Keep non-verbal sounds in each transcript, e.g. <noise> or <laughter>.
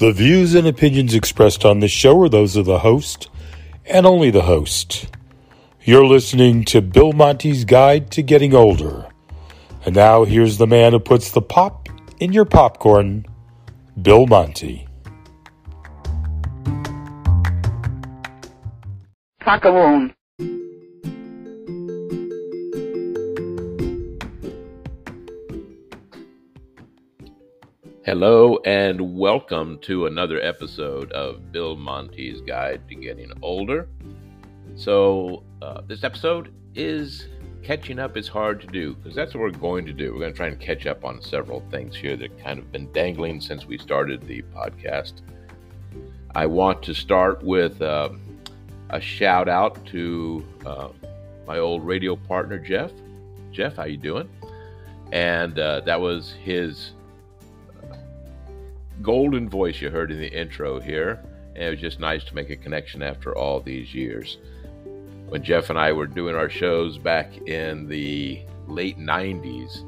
The views and opinions expressed on this show are those of the host and only the host. You're listening to Bill Monty's Guide to Getting Older. And now here's the man who puts the pop in your popcorn, Bill Monty. Pakawoon. Hello and welcome to another episode of Bill Monty's Guide to Getting Older. So, uh, this episode is catching up is hard to do because that's what we're going to do. We're going to try and catch up on several things here that kind of been dangling since we started the podcast. I want to start with uh, a shout out to uh, my old radio partner Jeff. Jeff, how you doing? And uh, that was his golden voice you heard in the intro here. And it was just nice to make a connection after all these years. When Jeff and I were doing our shows back in the late 90s,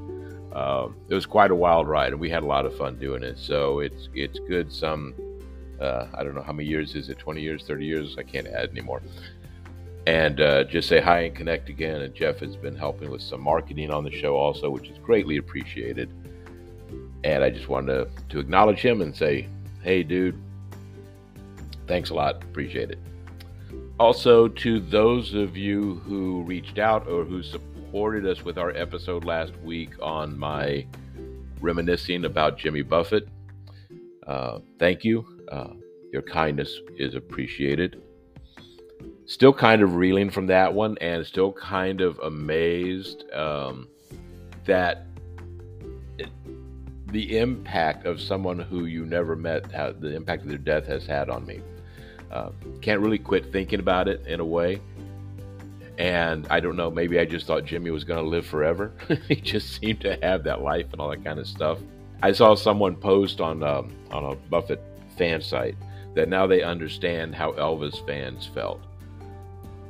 um, it was quite a wild ride, and we had a lot of fun doing it. So it's it's good. Some uh, I don't know how many years is it? 20 years, 30 years? I can't add anymore. And uh, just say hi and connect again. And Jeff has been helping with some marketing on the show also, which is greatly appreciated. And I just wanted to, to acknowledge him and say, hey, dude, thanks a lot. Appreciate it. Also, to those of you who reached out or who supported us with our episode last week on my reminiscing about Jimmy Buffett, uh, thank you. Uh, your kindness is appreciated. Still kind of reeling from that one and still kind of amazed um, that the impact of someone who you never met, how the impact of their death has had on me. Uh, can't really quit thinking about it in a way. And I don't know, maybe I just thought Jimmy was going to live forever. <laughs> he just seemed to have that life and all that kind of stuff. I saw someone post on um, on a Buffett fan site that now they understand how Elvis fans felt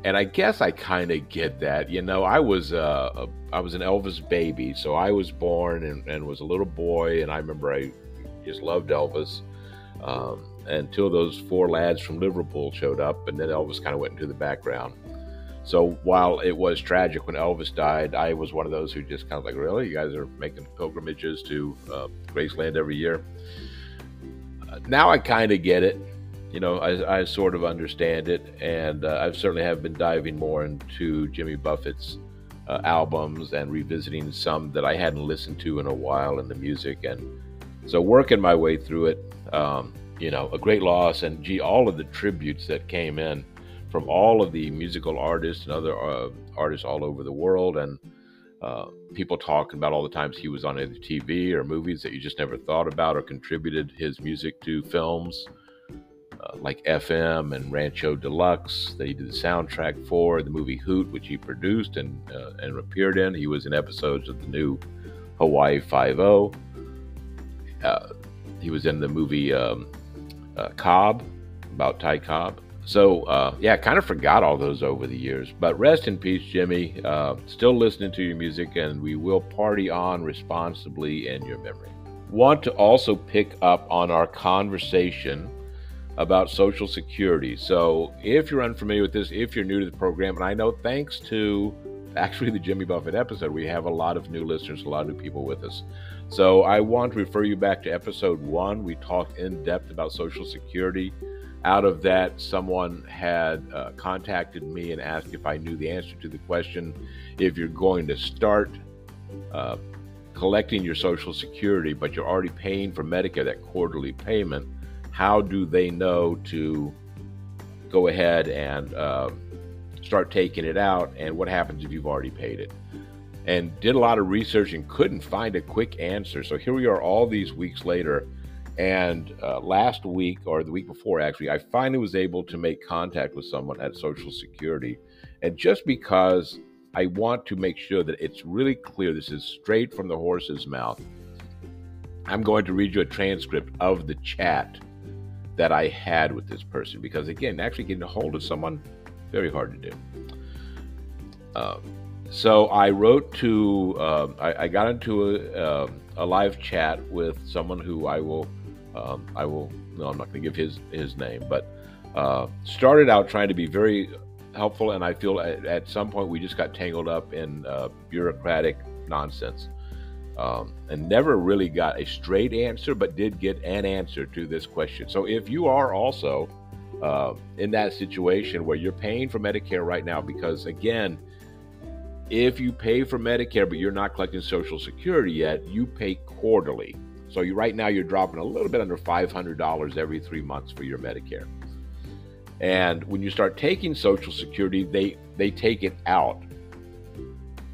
and I guess I kind of get that. You know, I was uh, a, I was an Elvis baby, so I was born and, and was a little boy, and I remember I just loved Elvis um, until those four lads from Liverpool showed up, and then Elvis kind of went into the background. So while it was tragic when Elvis died, I was one of those who just kind of like, really, you guys are making pilgrimages to uh, Graceland every year. Uh, now I kind of get it you know, I, I, sort of understand it, and uh, I certainly have been diving more into Jimmy Buffett's uh, albums and revisiting some that I hadn't listened to in a while in the music, and so working my way through it. Um, you know, a great loss, and gee, all of the tributes that came in from all of the musical artists and other uh, artists all over the world, and uh, people talking about all the times he was on either TV or movies that you just never thought about or contributed his music to films uh, like FM and Rancho Deluxe that he did the soundtrack for, the movie Hoot, which he produced and uh, and appeared in. He was in episodes of the new Hawaii Five O. Uh, he was in the movie um, uh, Cobb about Ty Cobb. So uh, yeah, kind of forgot all those over the years. But rest in peace, Jimmy. Uh, still listening to your music, and we will party on responsibly in your memory. Want to also pick up on our conversation about Social Security. So, if you're unfamiliar with this, if you're new to the program, and I know thanks to actually the Jimmy Buffett episode, we have a lot of new listeners, a lot of new people with us. So, I want to refer you back to episode one. We talked in depth about Social Security. Out of that, someone had uh, contacted me and asked if I knew the answer to the question if you're going to start uh, collecting your Social Security, but you're already paying for Medicare, that quarterly payment how do they know to go ahead and uh, start taking it out? And what happens if you've already paid it? And did a lot of research and couldn't find a quick answer. So here we are, all these weeks later. And uh, last week, or the week before, actually, I finally was able to make contact with someone at Social Security. And just because I want to make sure that it's really clear, this is straight from the horse's mouth, I'm going to read you a transcript of the chat that I had with this person because again, actually getting a hold of someone very hard to do. Um, so I wrote to, uh, I, I, got into a, uh, a, live chat with someone who I will Um, I will. No, I'm not going to give his his name, but uh, started out trying to be very helpful, and I feel at, at some point we just got tangled up in uh, bureaucratic nonsense. Um, and never really got a straight answer, but did get an answer to this question. So if you are also uh, in that situation where you're paying for Medicare right now, because again, if you pay for Medicare but you're not collecting Social Security yet, you pay quarterly. So you right now you're dropping a little bit under $500 every three months for your Medicare. And when you start taking Social Security, they they take it out.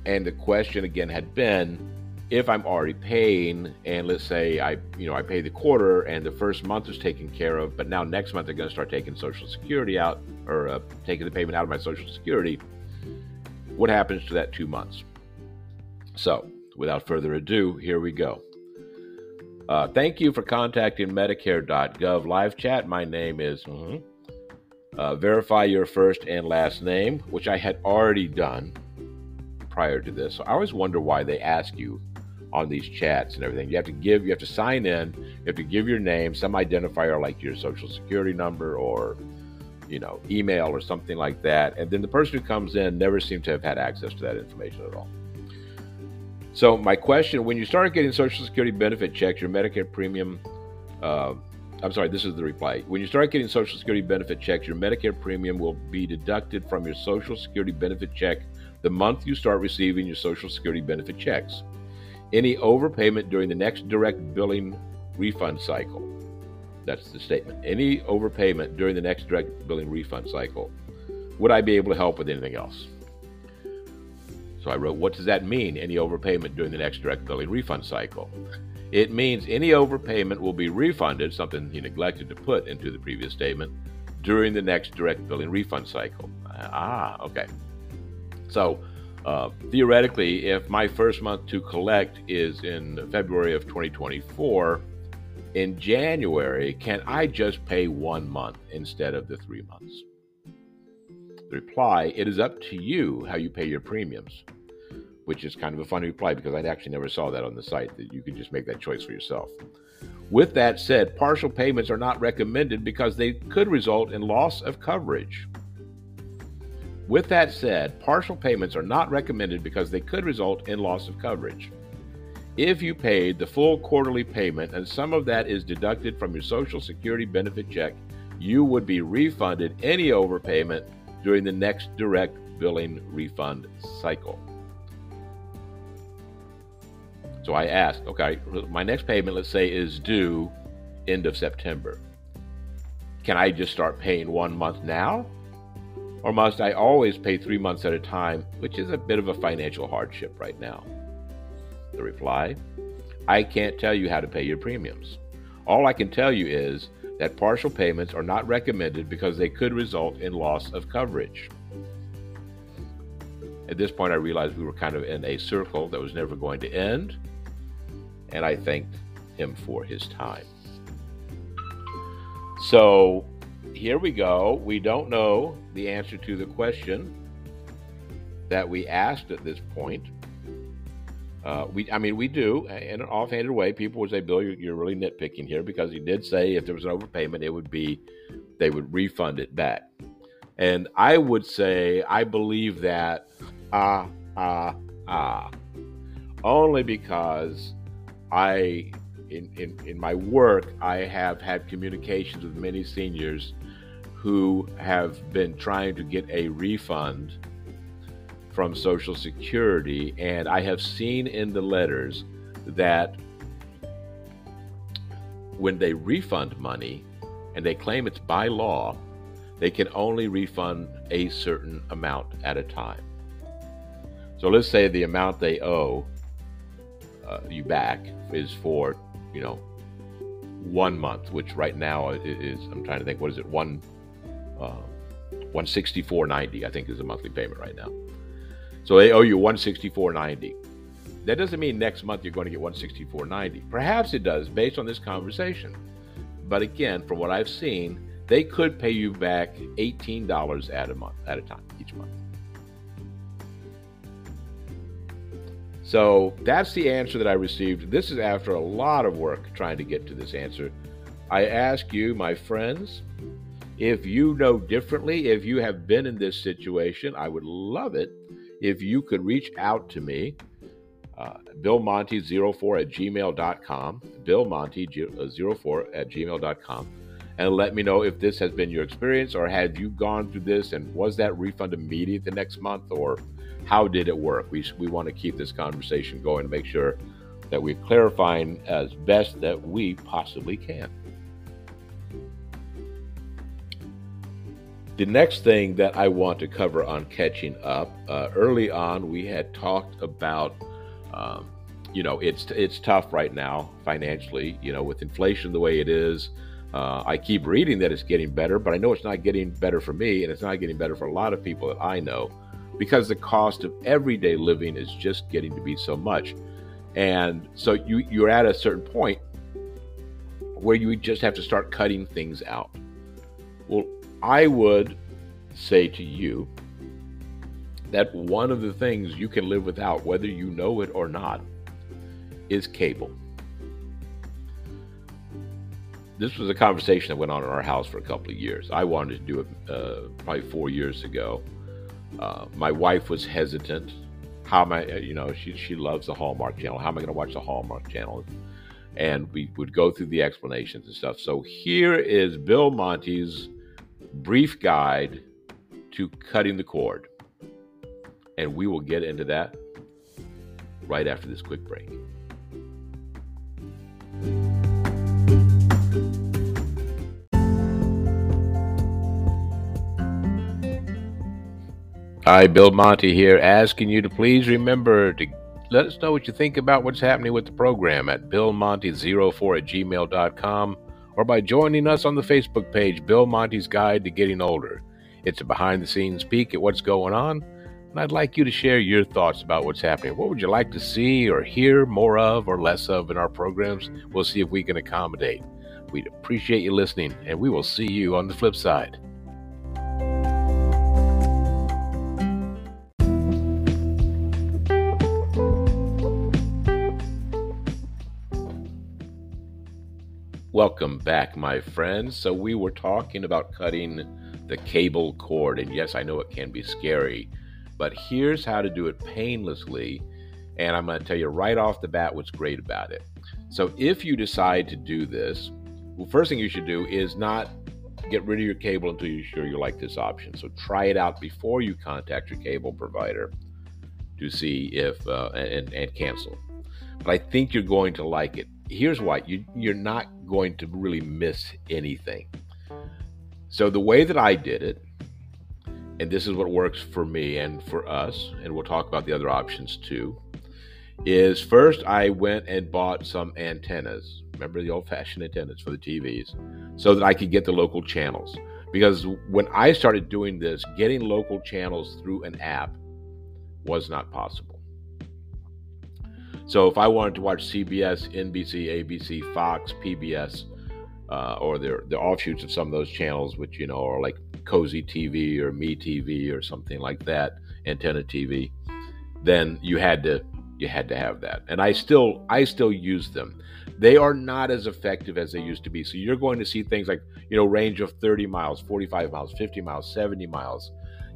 And the question again had been, if I'm already paying, and let's say I you know I pay the quarter and the first month is taken care of, but now next month they're going to start taking Social Security out or uh, taking the payment out of my Social Security. What happens to that two months? So, without further ado, here we go. Uh, thank you for contacting Medicare.gov live chat. My name is. Mm-hmm, uh, verify your first and last name, which I had already done prior to this. So I always wonder why they ask you on these chats and everything. You have to give, you have to sign in, you have to give your name, some identifier like your social security number or you know email or something like that, and then the person who comes in never seems to have had access to that information at all. So my question: When you start getting Social Security benefit checks, your Medicare premium uh, I'm sorry, this is the reply. When you start getting Social Security benefit checks, your Medicare premium will be deducted from your Social Security benefit check the month you start receiving your Social Security benefit checks. Any overpayment during the next direct billing refund cycle. That's the statement. Any overpayment during the next direct billing refund cycle. Would I be able to help with anything else? So I wrote, What does that mean? Any overpayment during the next direct billing refund cycle? It means any overpayment will be refunded, something he neglected to put into the previous statement, during the next direct billing refund cycle. Ah, okay. So, uh, theoretically, if my first month to collect is in February of 2024, in January, can I just pay one month instead of the three months? The reply it is up to you how you pay your premiums which is kind of a funny reply because I actually never saw that on the site that you could just make that choice for yourself. With that said, partial payments are not recommended because they could result in loss of coverage. With that said, partial payments are not recommended because they could result in loss of coverage. If you paid the full quarterly payment and some of that is deducted from your Social Security benefit check, you would be refunded any overpayment during the next direct billing refund cycle. So I asked, okay, my next payment, let's say, is due end of September. Can I just start paying one month now? Or must I always pay three months at a time, which is a bit of a financial hardship right now? The reply I can't tell you how to pay your premiums. All I can tell you is that partial payments are not recommended because they could result in loss of coverage. At this point, I realized we were kind of in a circle that was never going to end and I thanked him for his time. So here we go. We don't know the answer to the question that we asked at this point. Uh, we, I mean, we do in an offhanded way. People would say, "Bill, you're, you're really nitpicking here," because he did say if there was an overpayment, it would be they would refund it back. And I would say I believe that ah ah ah only because I, in, in, in my work, I have had communications with many seniors who have been trying to get a refund from Social Security. And I have seen in the letters that when they refund money and they claim it's by law, they can only refund a certain amount at a time. So let's say the amount they owe uh, you back is for you know one month, which right now is I'm trying to think what is it one uh, 164.90 I think is the monthly payment right now. So they owe you 164.90. That doesn't mean next month you're going to get 164.90. Perhaps it does based on this conversation. But again, from what I've seen, they could pay you back $18 at a month at a time each month. So that's the answer that I received. This is after a lot of work trying to get to this answer. I ask you, my friends, if you know differently, if you have been in this situation, I would love it if you could reach out to me, uh, billmonty04 at gmail.com, billmonty04 at gmail.com, and let me know if this has been your experience or have you gone through this and was that refund immediate the next month or how did it work? We, we want to keep this conversation going to make sure that we're clarifying as best that we possibly can. The next thing that I want to cover on catching up, uh, early on we had talked about, um, you know, it's it's tough right now financially. You know, with inflation the way it is, uh, I keep reading that it's getting better, but I know it's not getting better for me, and it's not getting better for a lot of people that I know, because the cost of everyday living is just getting to be so much, and so you you're at a certain point where you just have to start cutting things out. Well, I would say to you that one of the things you can live without, whether you know it or not, is cable. This was a conversation that went on in our house for a couple of years. I wanted to do it uh, probably four years ago. Uh, my wife was hesitant. How am I, uh, you know, she, she loves the Hallmark channel. How am I going to watch the Hallmark channel? And we would go through the explanations and stuff. So here is Bill Monty's brief guide to cutting the cord. And we will get into that right after this quick break. Hi, Bill Monty here, asking you to please remember to let us know what you think about what's happening with the program at billmonty04 at gmail.com or by joining us on the Facebook page, Bill Monty's Guide to Getting Older. It's a behind the scenes peek at what's going on, and I'd like you to share your thoughts about what's happening. What would you like to see or hear more of or less of in our programs? We'll see if we can accommodate. We'd appreciate you listening, and we will see you on the flip side. Welcome back, my friends. So, we were talking about cutting the cable cord, and yes, I know it can be scary, but here's how to do it painlessly. And I'm going to tell you right off the bat what's great about it. So, if you decide to do this, well, first thing you should do is not get rid of your cable until you're sure you like this option. So, try it out before you contact your cable provider to see if uh, and, and cancel. But I think you're going to like it here's why you, you're not going to really miss anything. So, the way that I did it, and this is what works for me and for us, and we'll talk about the other options too, is first I went and bought some antennas. Remember the old fashioned antennas for the TVs, so that I could get the local channels. Because when I started doing this, getting local channels through an app was not possible. So if I wanted to watch CBS, NBC, ABC, Fox, PBS, uh, or the the offshoots of some of those channels, which you know are like Cozi TV or Me TV or something like that, Antenna TV, then you had to you had to have that. And I still I still use them. They are not as effective as they used to be. So you're going to see things like you know range of 30 miles, 45 miles, 50 miles, 70 miles.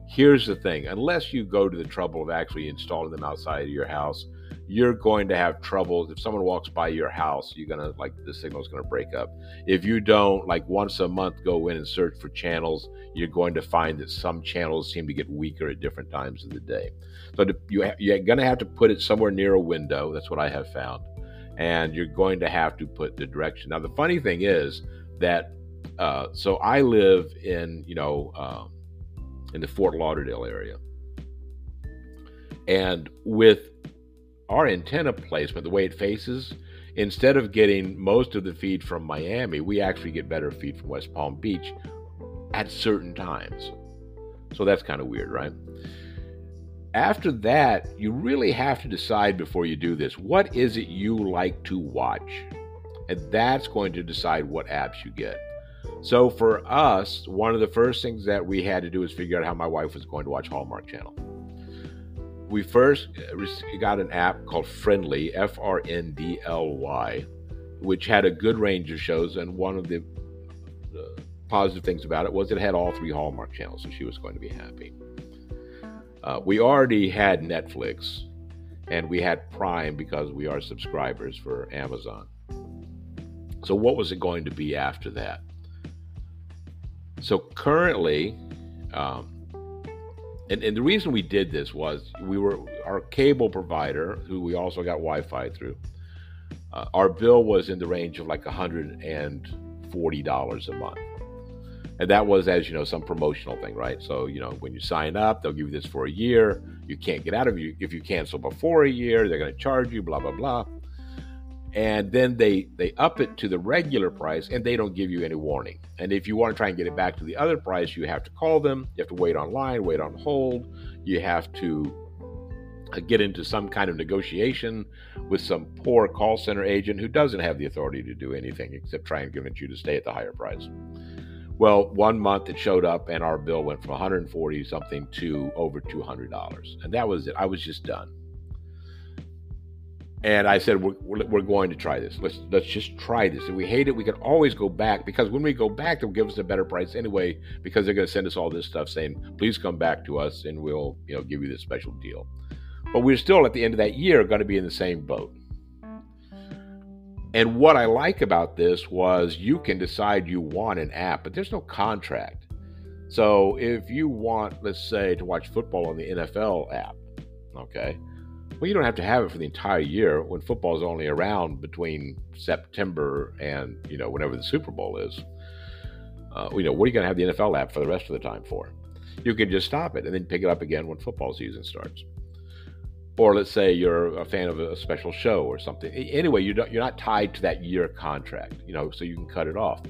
Here's the thing: unless you go to the trouble of actually installing them outside of your house you're going to have trouble if someone walks by your house you're to like the signal's to break up. If you don't like once a month go in and search for channels you're going to find that some channels seem to get weaker at different times of the day. So you ha- you're to have to put it somewhere near a window that's what i have found and you're going to have to put the direction. Now the funny thing is that uh, so i live in you know um, in the fort lauderdale area. And with our antenna placement, the way it faces, instead of getting most of the feed from Miami, we actually get better feed from West Palm Beach at certain times. So that's kind of weird, right? After that, you really have to decide before you do this what is it you like to watch? And that's going to decide what apps you get. So for us, one of the first things that we had to do is figure out how my wife was going to watch Hallmark Channel we first uh, got an app called Frndly, F R N D L Y, which had a good range of shows. And one of the uh, positive things about it was it had all three Hallmark channels, so she was going to be happy. Uh, we already had Netflix and we had Prime because we are subscribers for Amazon. So, what was it going to be after that? So, currently, um, and, and the reason we did this was we were our cable provider, who we also got Wi Fi through, uh, our bill was in the range of like $140 a month. And that was, as you know, some promotional thing, right? So, you know, when you sign up, they'll give you this for a year. You can't get out of it. If you cancel before a year, they're going to charge you, blah, blah, blah. And then they, they up it to the regular price and they don't give you any warning. And if you want to try and get it back to the other price, you have to call them. You have to wait online, wait on hold. You have to uh, get into some kind of negotiation with some poor call center agent who doesn't have the authority to do anything except try and convince you to stay at the higher price. Well, one month it showed up and our bill went from 140 something to over $200. And that was it. I was just done. And I said, we're, we're going to try this. Let's let's just try this. If we hate it, we can always go back because when we go back, they'll give us a better price anyway because they're going to send us all this stuff saying, please come back to us and we'll you know give you this special deal. But we're still at the end of that year going to be in the same boat. And what I like about this was you can decide you want an app, but there's no contract. So if you want, let's say, to watch football on the NFL app, okay, well, you don't have to have it for the entire year when football is only around between September and, you know, whenever the Super Bowl is. Uh, you know, what are you going to have the NFL app for the rest of the time for? You can just stop it and then pick it up again when football season starts or let's say you're a fan of a special show or something. Anyway, you're not, you're not tied to that year contract, you know, so you can cut it off.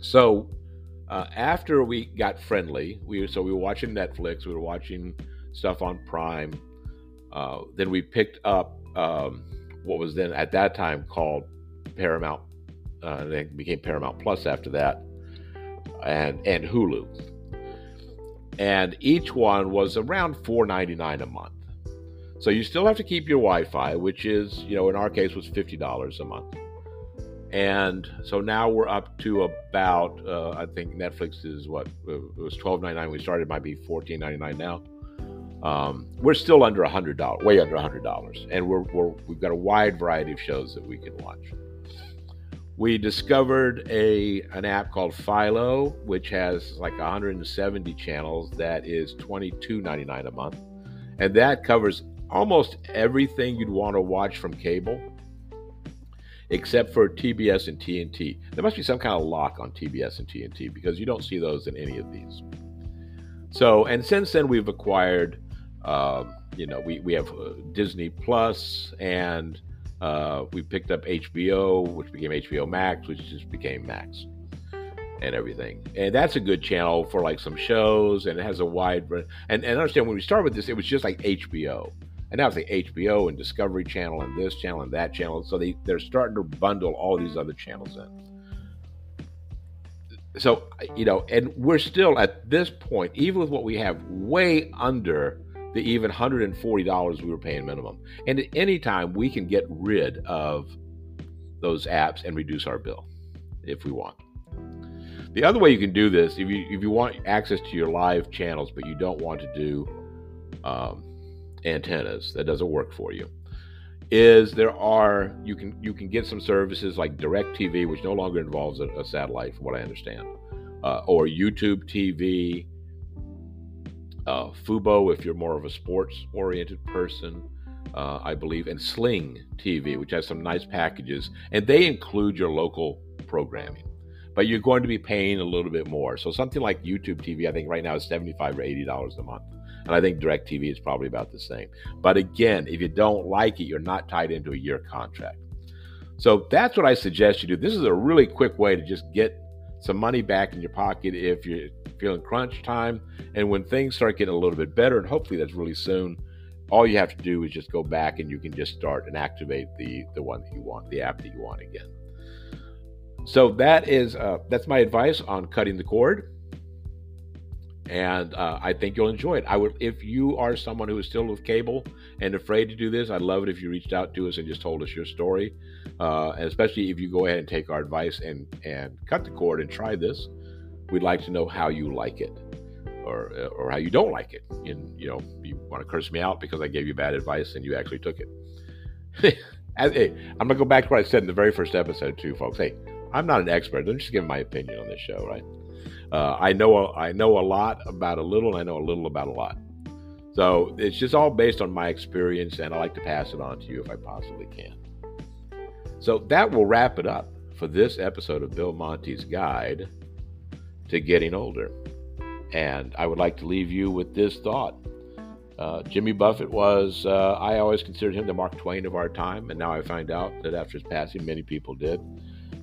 So uh, after we got Frndly, we so we were watching Netflix, we were watching stuff on Prime. Uh, then we picked up um, what was then at that time called Paramount. Uh, and it became Paramount Plus after that, and and Hulu. And each one was around four ninety nine a month. So you still have to keep your Wi-Fi, which is, you know, in our case was fifty dollars a month. And so now we're up to about, uh, I think Netflix is what it was twelve ninety nine. We started, it might be fourteen ninety nine now. Um, we're still under a hundred dollars, way under a hundred dollars, and we're, we're we've got a wide variety of shows that we can watch. We discovered a an app called Philo, which has like 170 channels. That is 22.99 a month, and that covers almost everything you'd want to watch from cable, except for TBS and TNT. There must be some kind of lock on TBS and TNT because you don't see those in any of these. So, and since then we've acquired, uh, you know, we, we have uh, Disney Plus and uh, we picked up HBO, which became HBO Max, which just became Max and everything. And that's a good channel for like some shows, and it has a wide. And, and understand when we started with this, it was just like HBO. And now it's like HBO and Discovery Channel and this channel and that channel. So they, they're starting to bundle all these other channels in. So, you know, and we're still at this point, even with what we have, way under the even $140 we were paying minimum. And at any time, we can get rid of those apps and reduce our bill if we want. The other way you can do this, if you if you want access to your live channels, but you don't want to do um, antennas that doesn't work for you is there are you can you can get some services like DirecTV, which no longer involves a, a satellite, from what I understand, uh, or YouTube TV, uh, Fubo if you're more of a sports oriented person, uh, I believe, and Sling TV, which has some nice packages, and they include your local programming. But you're going to be paying a little bit more. So something like YouTube TV, I think right now is seventy-five or eighty dollars a month. And I think DirecTV is probably about the same. But again, if you don't like it, you're not tied into a year contract. So that's what I suggest you do. This is a really quick way to just get some money back in your pocket if you're feeling crunch time. And when things start getting a little bit better, and hopefully that's really soon, all you have to do is just go back and you can just start and activate the the one that you want, the app that you want again. So that is uh, that's my advice on cutting the cord and uh, I think you'll enjoy it. I would, if you are someone who is still with cable and afraid to do this, I'd love it if you reached out to us and just told us your story. Uh, especially if you go ahead and take our advice and, and cut the cord and try this. We'd like to know how you like it or, or how you don't like it. And, you know, you want to curse me out because I gave you bad advice and you actually took it. <laughs> hey, I'm going to go back to what I said in the very first episode, too, folks. Hey, I'm not an expert. I'm just giving my opinion on this show, right? Uh, I know I know a lot about a little, and I know a little about a lot. So it's just all based on my experience, and I like to pass it on to you if I possibly can. So that will wrap it up for this episode of Bill Monty's Guide to Getting Older. And I would like to leave you with this thought. Uh, Jimmy Buffett was, uh, I always considered him the Mark Twain of our time, and now I find out that after his passing, many people did.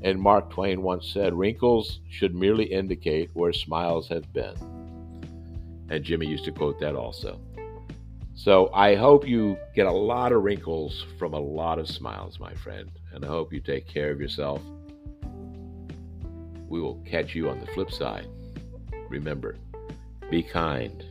And Mark Twain once said, Wrinkles should merely indicate where smiles have been. And Jimmy used to quote that also. So I hope you get a lot of wrinkles from a lot of smiles, my friend. And I hope you take care of yourself. We will catch you on the flip side. Remember, be kind.